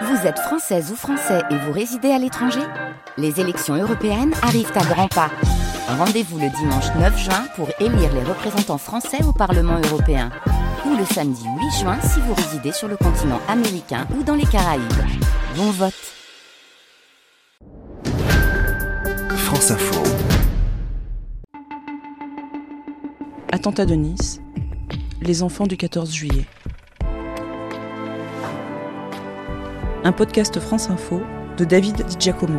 Vous êtes française ou français et vous résidez à l'étranger Les élections européennes arrivent à grands pas. Rendez-vous le dimanche 9 juin pour élire les représentants français au Parlement européen. Ou le samedi 8 juin si vous résidez sur le continent américain ou dans les Caraïbes. Bon vote France Info. Attentat de Nice. Les enfants du 14 juillet. Un podcast France Info de David Di Giacomo.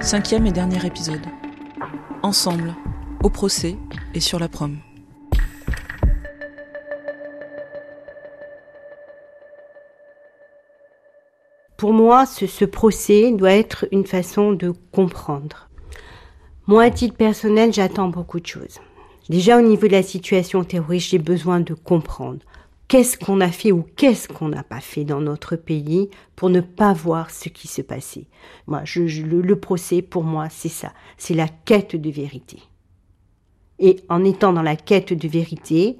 Cinquième et dernier épisode. Ensemble, au procès et sur la prom. Pour moi, ce, ce, procès doit être une façon de comprendre. Moi, à titre personnel, j'attends beaucoup de choses. Déjà, au niveau de la situation terroriste, j'ai besoin de comprendre qu'est-ce qu'on a fait ou qu'est-ce qu'on n'a pas fait dans notre pays pour ne pas voir ce qui se passait? Moi, le, procès, pour moi, c'est ça. C'est la quête de vérité. Et en étant dans la quête de vérité,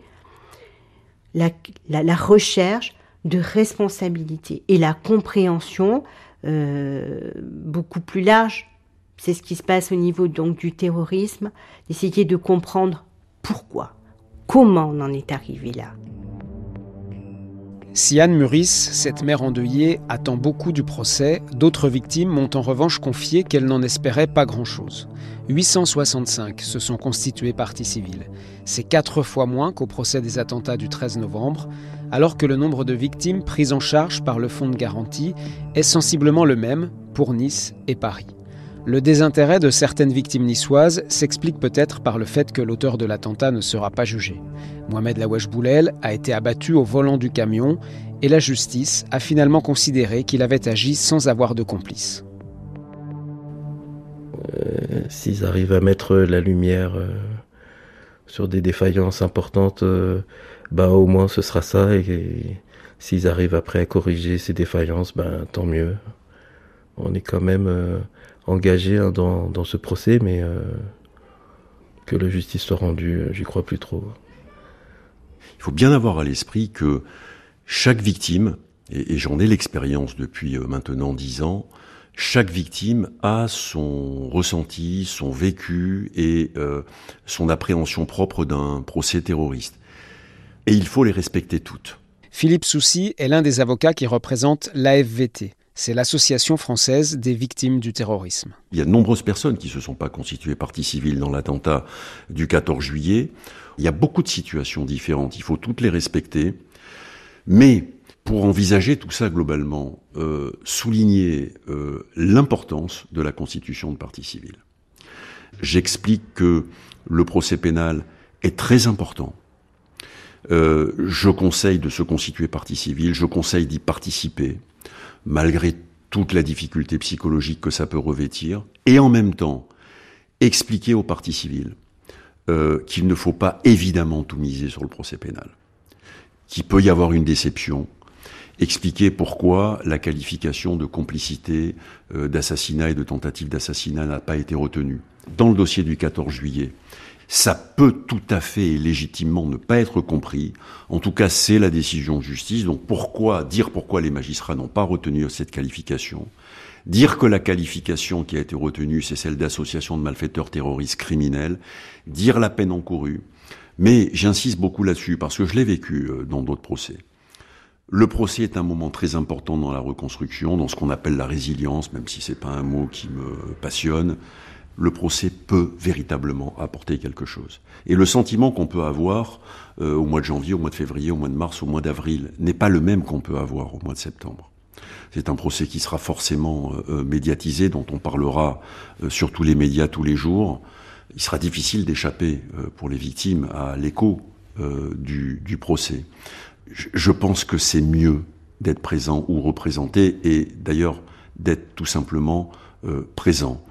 la recherche de responsabilité et la compréhension euh, beaucoup plus large. C'est ce qui se passe au niveau donc du terrorisme, d'essayer de comprendre pourquoi, comment on en est arrivé là? Si Anne Meurice, cette mère endeuillée, attend beaucoup du procès, d'autres victimes m'ont en revanche confié qu'elles n'en espéraient pas grand-chose. 865 se sont constituées partie civile. C'est quatre fois moins qu'au procès des attentats du 13 novembre, alors que le nombre de victimes prises en charge par le fonds de garantie est sensiblement le même pour Nice et Paris. Le désintérêt de certaines victimes niçoises s'explique peut-être par le fait que l'auteur de l'attentat ne sera pas jugé. Mohamed Lawesh Boulel a été abattu au volant du camion et la justice a finalement considéré qu'il avait agi sans avoir de complice. Euh, S'ils arrivent à mettre la lumière euh, sur des défaillances importantes, euh, bah au moins ce sera ça. Et, s'ils arrivent après à corriger ces défaillances, ben tant mieux. On est quand même engagé hein, dans, dans, ce procès, mais euh, que la justice soit rendue, j'y crois plus trop. Il faut bien avoir à l'esprit que chaque victime, et, et j'en ai l'expérience depuis euh, maintenant dix ans, chaque victime a son ressenti, son vécu et euh, son appréhension propre d'un procès terroriste. Et il faut les respecter toutes. Philippe Soucy est l'un des avocats qui représente l'AFVT. C'est l'Association française des victimes du terrorisme. Il y a de nombreuses personnes qui ne se sont pas constituées partie civile dans l'attentat du 14 juillet. Il y a beaucoup de situations différentes, il faut toutes les respecter. Mais pour envisager tout ça globalement, euh, souligner euh, l'importance de la constitution de partie civile. J'explique que le procès pénal est très important. Euh, je conseille de se constituer partie civile, je conseille d'y participer, malgré toute la difficulté psychologique que ça peut revêtir, et en même temps expliquer aux parties civiles euh, qu'il ne faut pas évidemment tout miser sur le procès pénal, qu'il peut y avoir une déception, expliquer pourquoi la qualification de complicité euh, d'assassinat et de tentative d'assassinat n'a pas été retenue. Dans le dossier du 14 juillet, ça peut tout à fait et légitimement ne pas être compris. En tout cas, c'est la décision de justice. Donc pourquoi dire pourquoi les magistrats n'ont pas retenu cette qualification? Dire que la qualification qui a été retenue, c'est celle d'association de malfaiteurs terroristes criminels. Dire la peine encourue. Mais j'insiste beaucoup là-dessus parce que je l'ai vécu euh, dans d'autres procès. Le procès est un moment très important dans la reconstruction, dans ce qu'on appelle la résilience, même si c'est pas un mot qui me passionne. Le procès peut véritablement apporter quelque chose. Et le sentiment qu'on peut avoir euh, au mois de janvier, au mois de février, au mois de mars, au mois d'avril, n'est pas le même qu'on peut avoir au mois de septembre. C'est un procès qui sera forcément euh, médiatisé, dont on parlera euh, sur tous les médias tous les jours. Il sera difficile d'échapper euh, pour les victimes à l'écho euh, du, procès je pense que c'est mieux d'être présent ou représenté et d'ailleurs d'être tout simplement euh, présent.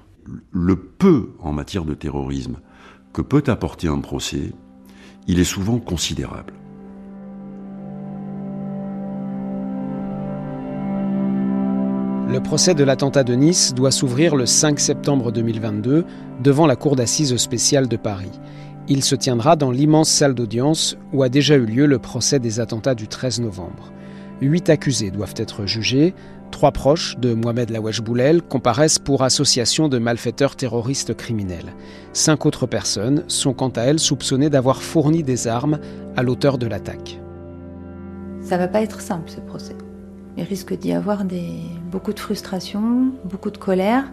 Le peu en matière de terrorisme que peut apporter un procès, il est souvent considérable. Le procès de l'attentat de Nice doit s'ouvrir le 5 septembre 2022 devant la Cour d'assises spéciale de Paris. Il se tiendra dans l'immense salle d'audience où a déjà eu lieu le procès des attentats du 13 novembre. Huit accusés doivent être jugés. Trois proches de Mohamed Lawesh Boulel comparaissent pour association de malfaiteurs terroristes criminels. Cinq autres personnes sont quant à elles soupçonnées d'avoir fourni des armes à l'auteur de l'attaque. Ça va pas être simple ce procès. Il risque d'y avoir des, beaucoup de frustration, beaucoup de colère.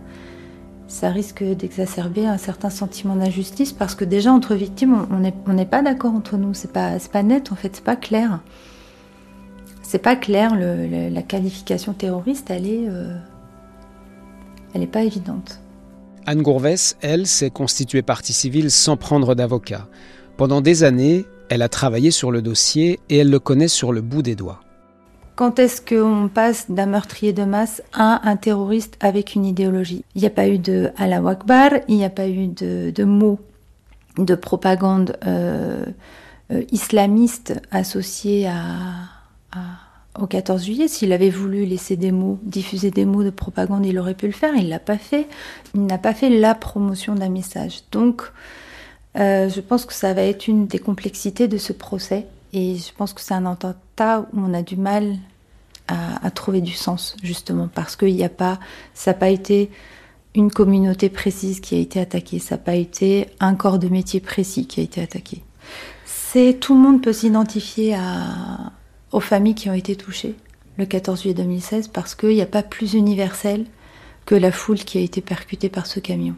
Ça risque d'exacerber un certain sentiment d'injustice parce que déjà entre victimes, on n'est pas d'accord entre nous. C'est pas, pas net en fait, c'est pas clair. C'est pas clair. Le, la qualification terroriste, elle est, euh, elle est pas évidente. Anne Gourvès, elle, s'est constituée partie civile sans prendre d'avocat. Pendant des années, elle a travaillé sur le dossier et elle le connaît sur le bout des doigts. Quand est-ce qu'on passe d'un meurtrier de masse à un terroriste avec une idéologie? Il n'y a pas eu de Allah Akbar, il n'y a pas eu de, mots de propagande euh, euh, islamiste associés au 14 juillet. S'il avait voulu laisser des mots, diffuser des mots de propagande, il aurait pu le faire. Il l'a pas fait. Il n'a pas fait la promotion d'un message. Donc, euh, je pense que ça va être une des complexités de ce procès. Et je pense que c'est un attentat où on a du mal à, trouver du sens, justement, parce qu'il n'y a pas, ça n'a pas été une communauté précise qui a été attaquée, ça n'a pas été un corps de métier précis qui a été attaqué. C'est tout le monde peut s'identifier aux familles qui ont été touchées le 14 juillet 2016 parce qu'il n'y a pas plus universel que la foule qui a été percutée par ce camion.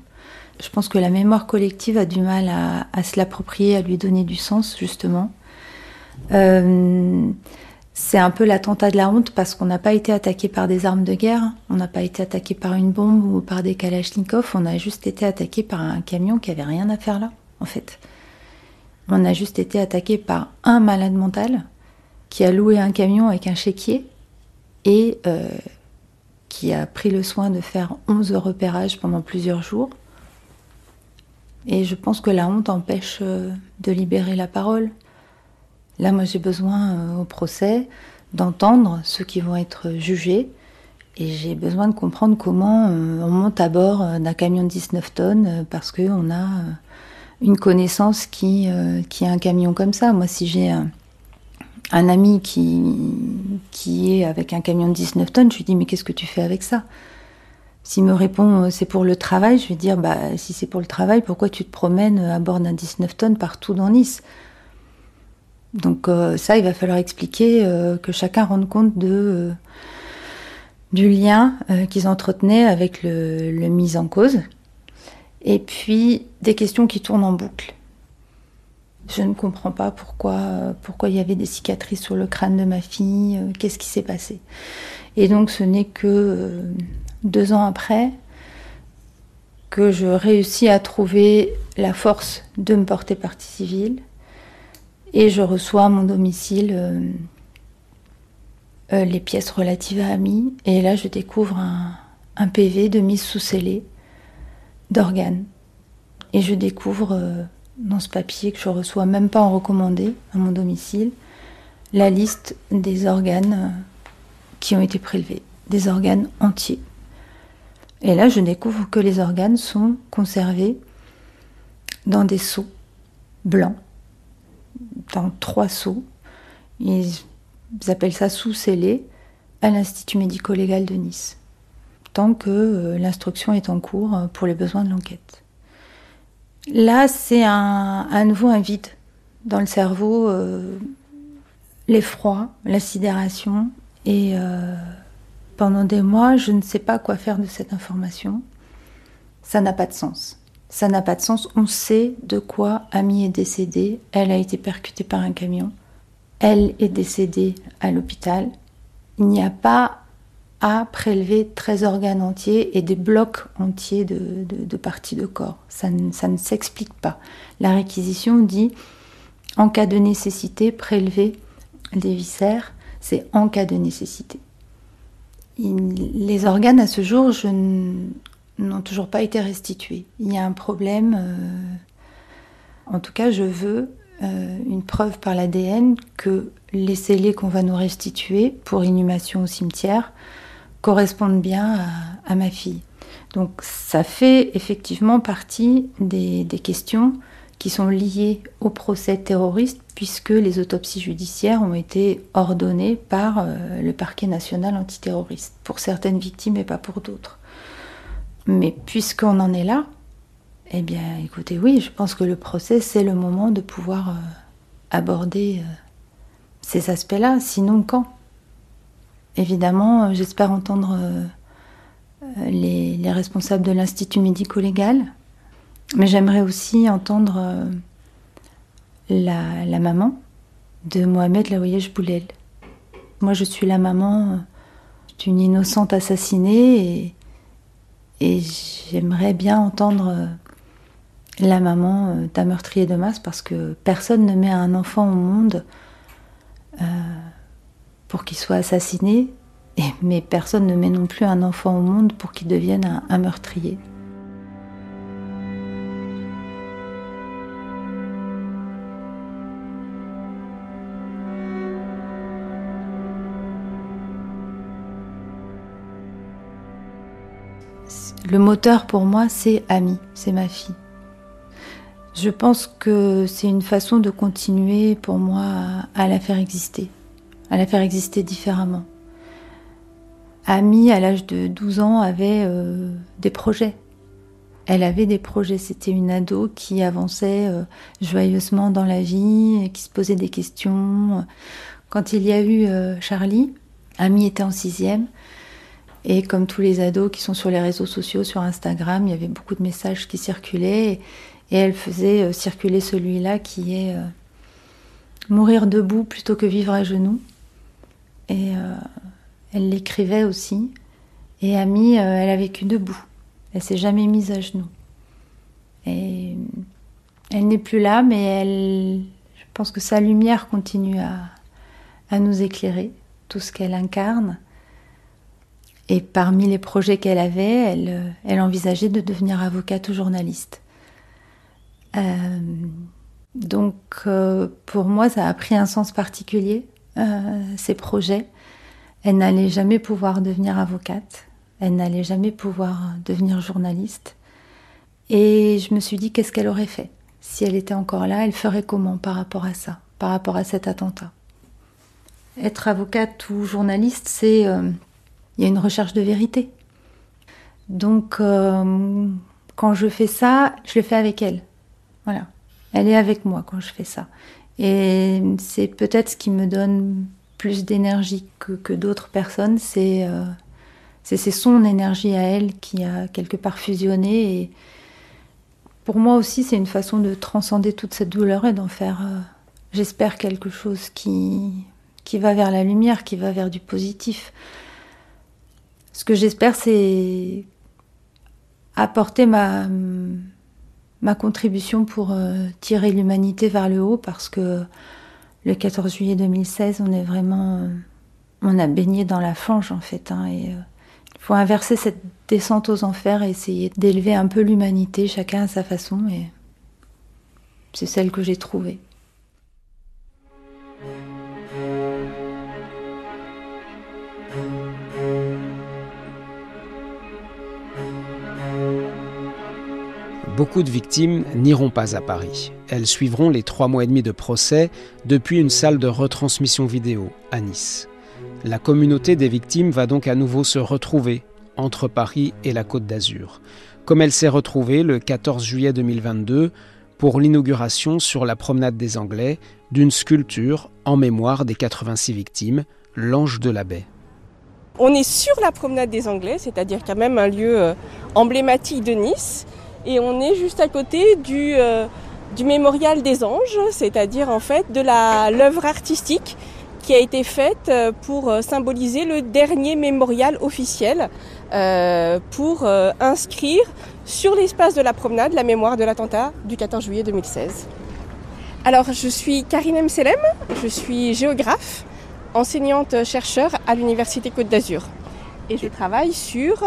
Je pense que la mémoire collective a du mal à, se l'approprier, à lui donner du sens, justement. Euh, c'est un peu l'attentat de la honte parce qu'on n'a pas été attaqué par des armes de guerre, on n'a pas été attaqué par une bombe ou par des kalachnikovs, on a juste été attaqué par un camion qui avait rien à faire là, en fait. On a juste été attaqué par un malade mental qui a loué un camion avec un chéquier et euh, qui a pris le soin de faire 11 repérages pendant plusieurs jours et je pense que la honte empêche euh, de libérer la parole. Là, moi, j'ai besoin euh, au procès d'entendre ceux qui vont être jugés. Et j'ai besoin de comprendre comment euh, on monte à bord d'un camion de 19 tonnes parce qu'on a une connaissance qui, qui a un camion comme ça. Moi, si j'ai ami qui, qui est avec un camion de 19 tonnes, je lui dis Mais qu'est-ce que tu fais avec ça? S'il me répond euh, c'est pour le travail, je vais dire bah si c'est pour le travail, pourquoi tu te promènes à bord d'un 19 tonnes partout dans Nice? Donc euh, ça, il va falloir expliquer euh, que chacun rende compte de du lien qu'ils entretenaient avec le mise en cause. Et puis des questions qui tournent en boucle. Je ne comprends pas pourquoi, pourquoi il y avait des cicatrices sur le crâne de ma fille, qu'est-ce qui s'est passé. Et donc ce n'est que deux ans après, que je réussis à trouver la force de me porter partie civile et je reçois à mon domicile euh, euh, les pièces relatives à Ami et là je découvre un, PV de mise sous scellé d'organes et je découvre euh, dans ce papier que je reçois même pas en recommandé à mon domicile la liste des organes qui ont été prélevés, des organes entiers. Et là, je découvre que les organes sont conservés dans des seaux blancs, dans trois seaux. Ils, appellent ça sous-scellé à l'Institut médico-légal de Nice, tant que euh, l'instruction est en cours euh, pour les besoins de l'enquête. Là, c'est un, à nouveau un vide dans le cerveau, euh, l'effroi, la sidération et pendant des mois, je ne sais pas quoi faire de cette information. Ça n'a pas de sens. Ça n'a pas de sens. On sait de quoi Ami est décédée. Elle a été percutée par un camion. Elle est décédée à l'hôpital. Il n'y a pas à prélever 13 organes entiers et des blocs entiers de, parties de corps. Ça ça ne s'explique pas. La réquisition dit en cas de nécessité, prélever des viscères, c'est en cas de nécessité les organes à ce jour n'ont toujours pas été restitués. Il y a un problème. Euh, en tout cas, je veux euh, une preuve par l'ADN que les scellés qu'on va nous restituer pour inhumation au cimetière correspondent bien à, ma fille. Donc ça fait effectivement partie des, questions qui sont liées au procès terroriste puisque les autopsies judiciaires ont été ordonnées par euh, le parquet national antiterroriste, pour certaines victimes et pas pour d'autres. Mais puisqu'on en est là, eh bien écoutez, oui, je pense que le procès, c'est le moment de pouvoir euh, aborder euh, ces aspects-là, sinon quand? Évidemment, j'espère entendre les, les, responsables de l'Institut médico-légal, mais j'aimerais aussi entendre la, maman de Mohamed Laouyesh Boulel. Moi, je suis la maman d'une innocente assassinée et, j'aimerais bien entendre euh, la maman euh, d'un meurtrier de masse parce que personne ne met un enfant au monde euh, pour qu'il soit assassiné, mais personne ne met non plus un enfant au monde pour qu'il devienne un meurtrier. Le moteur pour moi, c'est Ami, c'est ma fille. Je pense que c'est une façon de continuer pour moi à, la faire exister, à la faire exister différemment. Ami, à l'âge de 12 ans, avait euh, des projets. Elle avait des projets. C'était une ado qui avançait euh, joyeusement dans la vie, qui se posait des questions. Quand il y a eu euh, Charlie, Ami était en sixième. Et comme tous les ados qui sont sur les réseaux sociaux, sur Instagram, il y avait beaucoup de messages qui circulaient. Et, elle faisait circuler celui-là qui est mourir debout plutôt que vivre à genoux. Et euh, elle l'écrivait aussi. Et Ami, elle a vécu debout. Elle s'est jamais mise à genoux. Et elle n'est plus là, mais je pense que sa lumière continue à, nous éclairer, tout ce qu'elle incarne. Et parmi les projets qu'elle avait, elle, euh, envisageait de devenir avocate ou journaliste. Euh, donc euh, pour moi, ça a pris un sens particulier, ces projets. Elle n'allait jamais pouvoir devenir avocate, elle n'allait jamais pouvoir devenir journaliste. Et je me suis dit, qu'est-ce qu'elle aurait fait? Si elle était encore là, elle ferait comment par rapport à ça, par rapport à cet attentat? Être avocate ou journaliste, c'est il y a une recherche de vérité. Donc, euh, quand je fais ça, je le fais avec elle. Voilà. Elle est avec moi quand je fais ça. Et c'est peut-être ce qui me donne plus d'énergie que, d'autres personnes. Euh, c'est son énergie à elle qui a quelque part fusionné. Et pour moi aussi, c'est une façon de transcender toute cette douleur et d'en faire, euh, j'espère, quelque chose qui va vers la lumière, qui va vers du positif. Ce que j'espère, c'est apporter ma, ma contribution pour euh, tirer l'humanité vers le haut parce que le 14 juillet 2016, on est vraiment. on a baigné dans la fange en fait. Hein, et euh, il faut inverser cette descente aux enfers et essayer d'élever un peu l'humanité, chacun à sa façon. Et c'est celle que j'ai trouvée. Beaucoup de victimes n'iront pas à Paris. Elles suivront les trois mois et demi de procès depuis une salle de retransmission vidéo à Nice. La communauté des victimes va donc à nouveau se retrouver entre Paris et la Côte d'Azur, comme elle s'est retrouvée le 14 juillet 2022 pour l'inauguration sur la promenade des Anglais d'une sculpture en mémoire des 86 victimes, l'Ange de la Baie. On est sur la promenade des Anglais, c'est-à-dire quand même un lieu euh, emblématique de Nice et on est juste à côté du, euh, du mémorial des anges, c'est-à-dire en fait de l'œuvre artistique qui a été faite euh, pour euh, symboliser le dernier mémorial officiel pour inscrire sur l'espace de la promenade la mémoire de l'attentat du 14 juillet 2016. Alors je suis Karine Mselem, je suis géographe, enseignante chercheur à l'Université Côte d'Azur et je travaille sur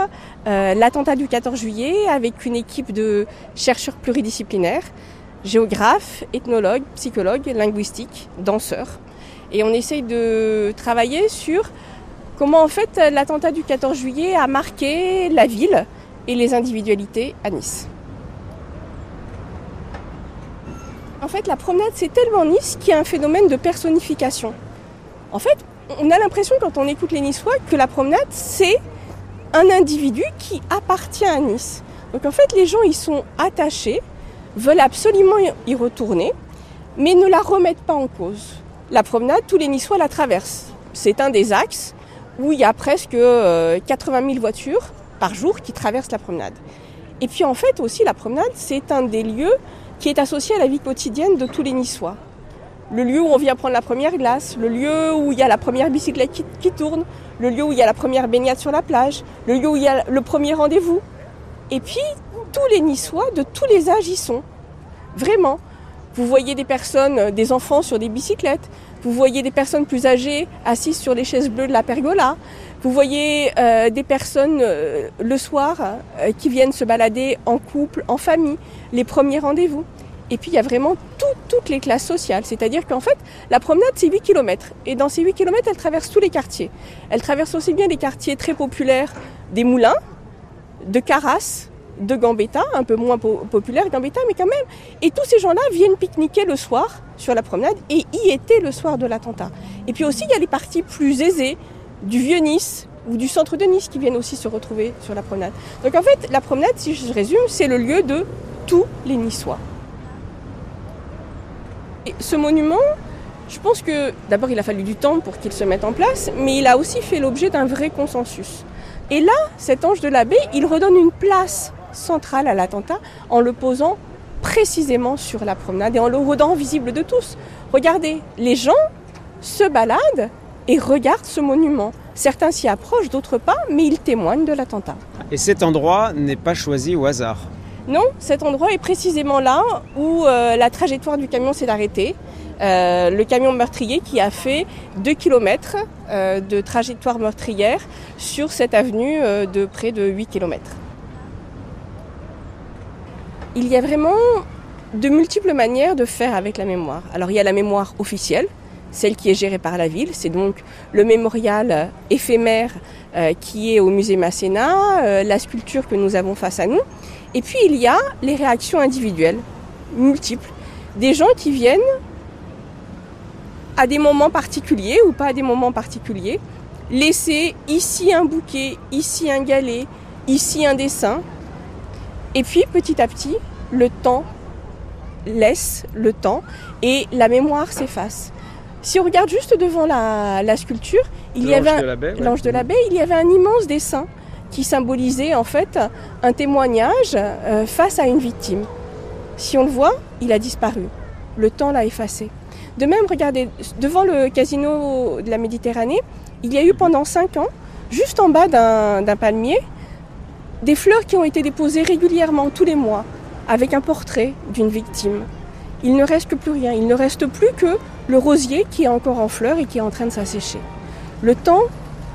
euh, l'attentat du 14 juillet avec une équipe de chercheurs pluridisciplinaires, géographes, ethnologues, psychologues, linguistiques, danseurs. Et on essaye de travailler sur comment en fait l'attentat du 14 juillet a marqué la ville et les individualités à Nice. En fait, la promenade, c'est tellement Nice qu'il y a un phénomène de personnification. En fait, on a l'impression quand on écoute les Niçois que la promenade, c'est un individu qui appartient à Nice. Donc en fait, les gens y sont attachés, veulent absolument y retourner, mais ne la remettent pas en cause. La promenade, tous les Niçois la traversent. C'est un des axes où il y a presque 80 euh, 000 voitures par jour qui traversent la promenade. Et puis en fait aussi, la promenade, c'est un des lieux qui est associé à la vie quotidienne de tous les Niçois. Le lieu où on vient prendre la première glace, le lieu où il y a la première bicyclette qui, tourne, le lieu où il y a la première baignade sur la plage, le lieu où il y a le premier rendez-vous. Et puis, tous les Niçois de tous les âges y sont. Vraiment. Vous voyez des personnes, euh, des enfants sur des bicyclettes. Vous voyez des personnes plus âgées assises sur les chaises bleues de la pergola. Vous voyez euh, des personnes euh, le soir qui viennent se balader en couple, en famille, les premiers rendez-vous. Et puis il y a vraiment tout, toutes les classes sociales. C'est-à-dire qu'en fait, la promenade, c'est 8 km. Et dans ces 8 km, elle traverse tous les quartiers. Elle traverse aussi bien les quartiers très populaires des Moulins, de Carras, de Gambetta, un peu moins po populaire Gambetta, mais quand même. Et tous ces gens-là viennent pique-niquer le soir sur la promenade et y étaient le soir de l'attentat. Et puis aussi, il y a les parties plus aisées du vieux Nice ou du centre de Nice qui viennent aussi se retrouver sur la promenade. Donc en fait, la promenade, si je résume, c'est le lieu de tous les Niçois. Ce monument, je pense que d'abord il a fallu du temps pour qu'il se mette en place, mais il a aussi fait l'objet d'un vrai consensus. Et là, cet ange de la baie, il redonne une place centrale à l'attentat en le posant précisément sur la promenade et en le rendant visible de tous. Regardez, les gens se baladent et regardent ce monument. Certains s'y approchent, d'autres pas, mais ils témoignent de l'attentat. Et cet endroit n'est pas choisi au hasard Non, cet endroit est précisément là où euh, la trajectoire du camion s'est arrêtée. Euh, le camion meurtrier qui a fait 2 km euh, de trajectoire meurtrière sur cette avenue de près de 8 km. Il y a vraiment de multiples manières de faire avec la mémoire. Alors il y a la mémoire officielle, celle qui est gérée par la ville, c'est donc le mémorial éphémère qui est au musée Masséna, la sculpture que nous avons face à nous. Et puis il y a les réactions individuelles, multiples, des gens qui viennent à des moments particuliers ou pas à des moments particuliers, laisser ici un bouquet, ici un galet, ici un dessin. Et puis petit à petit, le temps laisse le temps et la mémoire s'efface. Si on regarde juste devant la, la sculpture, il y avait l'ange de la baie, il y avait un immense dessin qui symbolisait en fait un témoignage euh, face à une victime. Si on le voit, il a disparu. Le temps l'a effacé. De même, regardez, devant le casino de la Méditerranée, il y a eu pendant cinq ans, juste en bas d'un palmier, des fleurs qui ont été déposées régulièrement tous les mois avec un portrait d'une victime. Il ne reste plus rien, il ne reste plus que le rosier qui est encore en fleurs et qui est en train de s'assécher. Le temps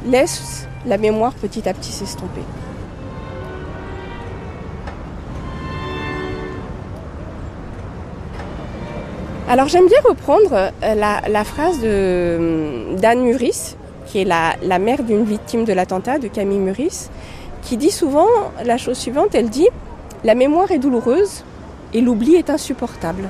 laisse la mémoire petit à petit s'estomper. Alors j'aime bien reprendre la, la phrase d'Anne Muris, qui est la, la mère d'une victime de l'attentat, de Camille Muris, qui dit souvent la chose suivante, elle dit « La mémoire est douloureuse et l'oubli est insupportable ».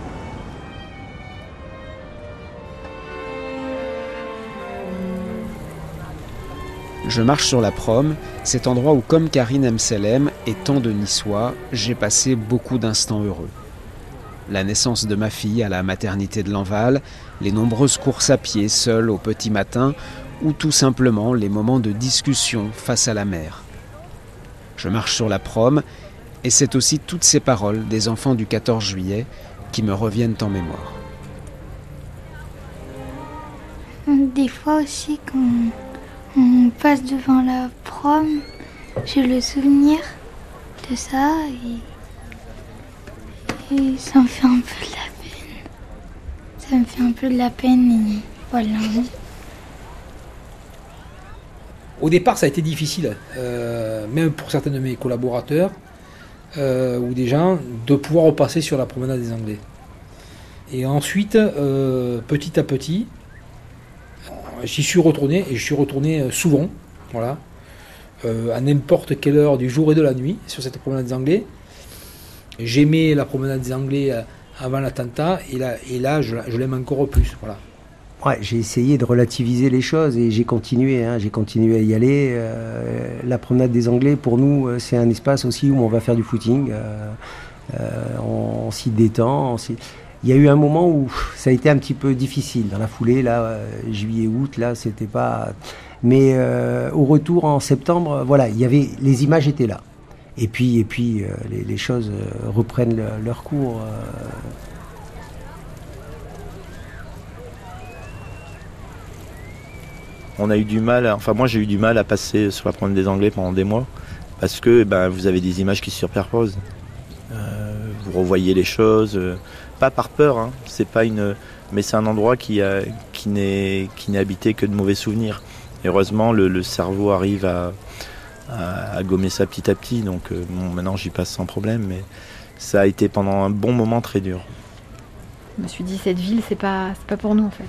Je marche sur la prom, cet endroit où, comme Karine Mselem et tant de Niçois, j'ai passé beaucoup d'instants heureux. La naissance de ma fille à la maternité de l'Enval, les nombreuses courses à pied seules au petit matin, ou tout simplement les moments de discussion face à la mer. Je marche sur la prom, et c'est aussi toutes ces paroles des enfants du 14 juillet qui me reviennent en mémoire. Des fois aussi, quand on passe devant la prom, j'ai le souvenir de ça et, ça me fait un peu de la peine. Ça me fait un peu de la peine et voilà. Au départ, ça a été difficile, euh, même pour certains de mes collaborateurs euh, ou des gens, de pouvoir repasser sur la promenade des Anglais. Et ensuite, euh, petit à petit, j'y suis retourné et je suis retourné souvent, voilà, euh, à n'importe quelle heure du jour et de la nuit sur cette promenade des Anglais. J'aimais la promenade des Anglais avant l'attentat, et là, et là je, l'aime encore plus. Voilà. Ouais, j'ai essayé de relativiser les choses et j'ai continué. Hein, j'ai continué à y aller. Euh, la promenade des Anglais, pour nous, euh, c'est un espace aussi où on va faire du footing. Euh, on, s'y détend. Il y a eu un moment où ça a été un petit peu difficile dans la foulée. Là, juillet-août, là, c'était pas. Mais au retour en septembre, voilà, il y avait les images étaient là. Et puis, et puis, les, les, choses reprennent leur cours. on a eu du mal, enfin moi j'ai eu du mal à passer sur la promenade des Anglais pendant des mois parce que ben, vous avez des images qui se superposent. Euh, vous revoyez les choses, euh, pas par peur, hein, c'est pas une, mais c'est un endroit qui, n'est qui n'est habité que de mauvais souvenirs. heureusement, le, cerveau arrive à, gommer ça petit à petit, donc euh, maintenant j'y passe sans problème, mais ça a été pendant un bon moment très dur. Je me suis dit cette ville c'est pas pas pour nous en fait.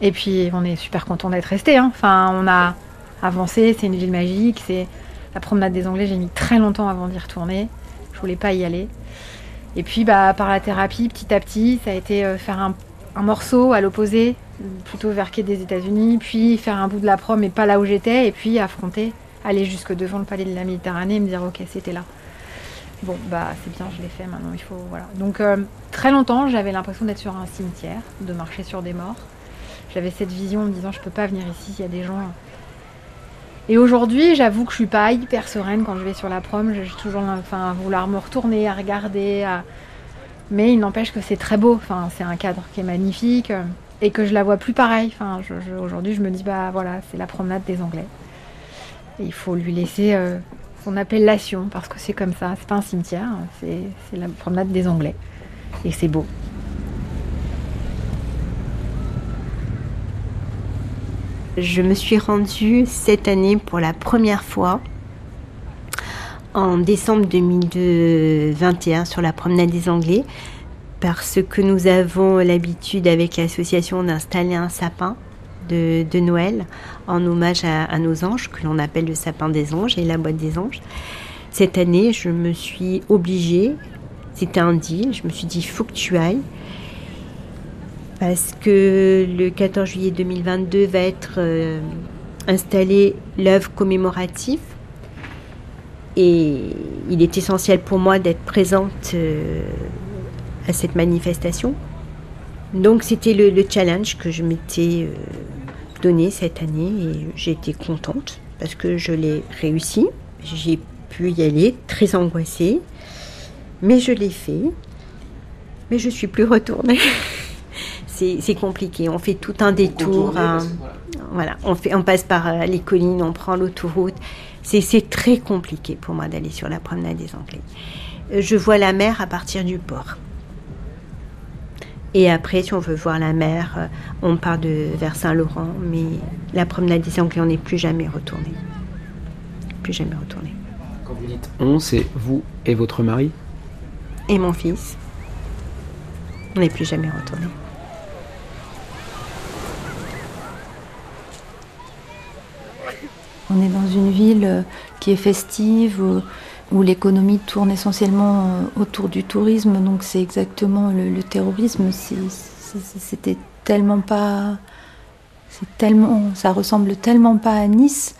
Et puis on est super content d'être resté. Hein. Enfin, on a avancé, c'est une ville magique, c'est la promenade des Anglais, j'ai mis très longtemps avant d'y retourner. Je voulais pas y aller. Et puis bah, par la thérapie, petit à petit, ça a été euh, faire un, morceau à l'opposé, plutôt vers quai des États-Unis, puis faire un bout de la prom mais pas là où j'étais, et puis affronter, aller jusque devant le palais de la Méditerranée et me dire ok c'était là. Bon bah c'est bien, je l'ai fait maintenant, il faut voilà. Donc euh, très longtemps j'avais l'impression d'être sur un cimetière, de marcher sur des morts. J'avais cette vision en me disant je peux pas venir ici, il y a des gens. Et aujourd'hui, j'avoue que je suis pas hyper sereine quand je vais sur la prom. J'ai toujours enfin, vouloir me retourner, à regarder. Mais il n'empêche que c'est très beau. Enfin, c'est un cadre qui est magnifique euh, et que je la vois plus pareil. Enfin, aujourd'hui, je me dis bah voilà, c'est la promenade des Anglais. Et il faut lui laisser euh, son appellation parce que c'est comme ça. C'est pas un cimetière, c'est la promenade des Anglais. Et c'est beau. Je me suis rendue cette année pour la première fois en décembre 2021 sur la promenade des Anglais parce que nous avons l'habitude avec l'association d'installer un sapin de, Noël en hommage à, à nos anges que l'on appelle le sapin des anges et la boîte des anges. Cette année, je me suis obligée, c'était un deal, je me suis dit, il faut que tu ailles parce que le 14 juillet 2022 va être euh, installée l'œuvre commémorative et il est essentiel pour moi d'être présente euh, à cette manifestation. Donc c'était le, challenge que je m'étais euh, donné cette année et j'étais contente parce que je l'ai réussi. J'ai pu y aller très angoissée, mais je l'ai fait. Mais je suis plus retournée. c'est compliqué. On fait tout un détour. Hein. voilà. on, fait, on passe par euh, les collines, on prend l'autoroute. C'est très compliqué pour moi d'aller sur la promenade des Anglais. Euh, je vois la mer à partir du port. Et après, si on veut voir la mer, euh, on part de, vers Saint-Laurent. Mais la promenade des Anglais, on n'est plus jamais retourné. Plus jamais retourné. Quand vous dites on, c'est vous et votre mari? Et mon fils. On n'est plus jamais retourné. On est dans une ville euh, qui est festive, euh, où, l'économie tourne essentiellement euh, autour du tourisme, donc c'est exactement le, terrorisme. C'était tellement pas. tellement, ça ressemble tellement pas à Nice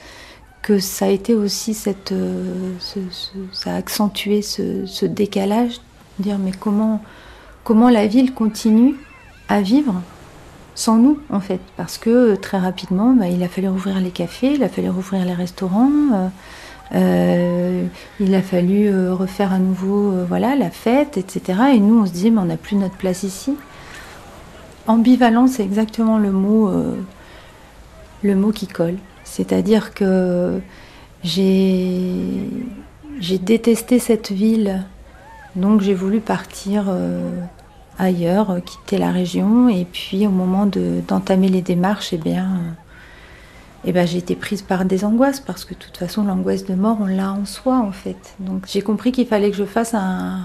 que ça a été aussi cette, ça a accentué ce, décalage, dire mais comment, comment la ville continue à vivre sans nous, en fait, parce que très rapidement, bah, il a fallu rouvrir les cafés, il a fallu rouvrir les restaurants, euh, euh, il a fallu euh, refaire à nouveau voilà, la fête, etc. Et nous, on se disait, mais on n'a plus notre place ici. Ambivalent, c'est exactement le mot, le mot qui colle. C'est-à-dire que j'ai détesté cette ville, donc j'ai voulu partir ailleurs, euh, quitter la région. Et puis au moment d'entamer les démarches, eh bien, euh, eh ben, j'ai été prise par des angoisses parce que de toute façon l'angoisse de mort, on l'a en soi en fait. Donc j'ai compris qu'il fallait que je fasse un,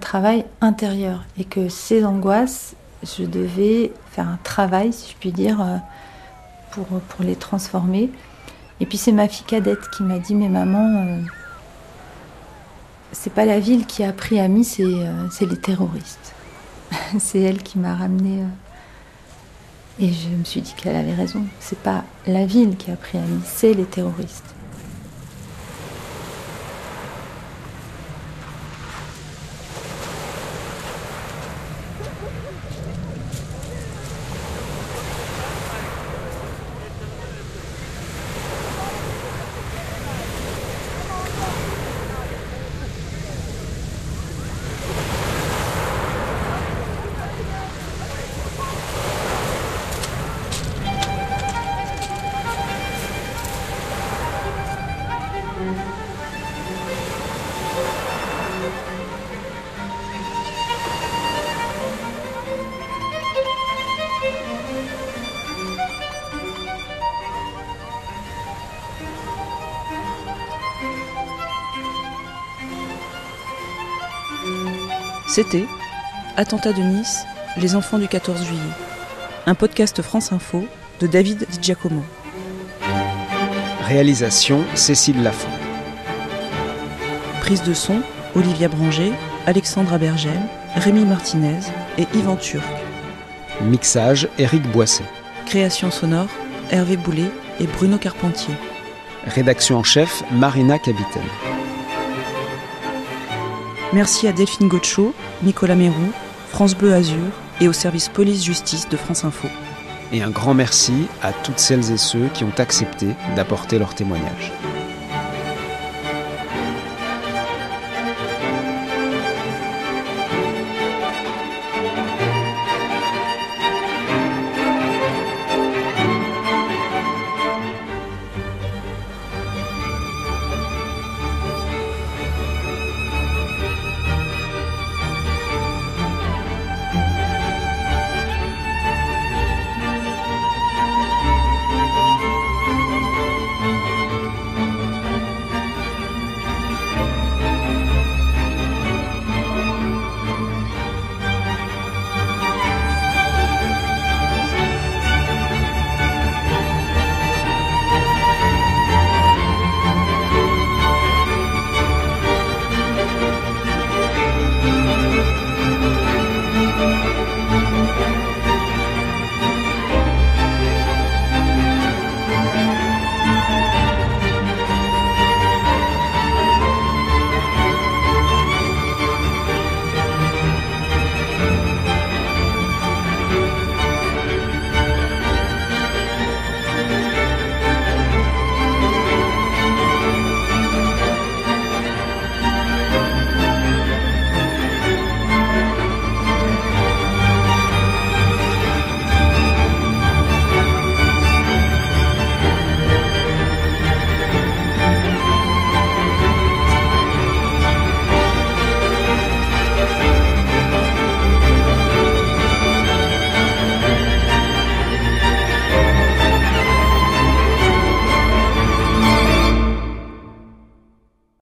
travail intérieur et que ces angoisses, je devais faire un travail, si je puis dire, euh, pour, pour les transformer. Et puis c'est ma fille cadette qui m'a dit, mais maman, c'est pas la ville qui a pris Ami, c'est les terroristes. c'est elle qui m'a ramenée. et je me suis dit qu'elle avait raison. C'est pas la ville qui a pris Nice, c'est les terroristes. C'était Attentat de Nice, les enfants du 14 juillet. Un podcast France Info de David Di Giacomo. Réalisation Cécile Lafont. Prise de son Olivia Branger, Alexandra Bergel, Rémi Martinez et Yvan Turc. Mixage Éric Boisset. Création sonore Hervé Boulet et Bruno Carpentier. Rédaction en chef Marina Capitaine. Merci à Delphine Gaucho, Nicolas Mérou, France Bleu Azur et au service police-justice de France Info. Et un grand merci à toutes celles et ceux qui ont accepté d'apporter leur témoignage.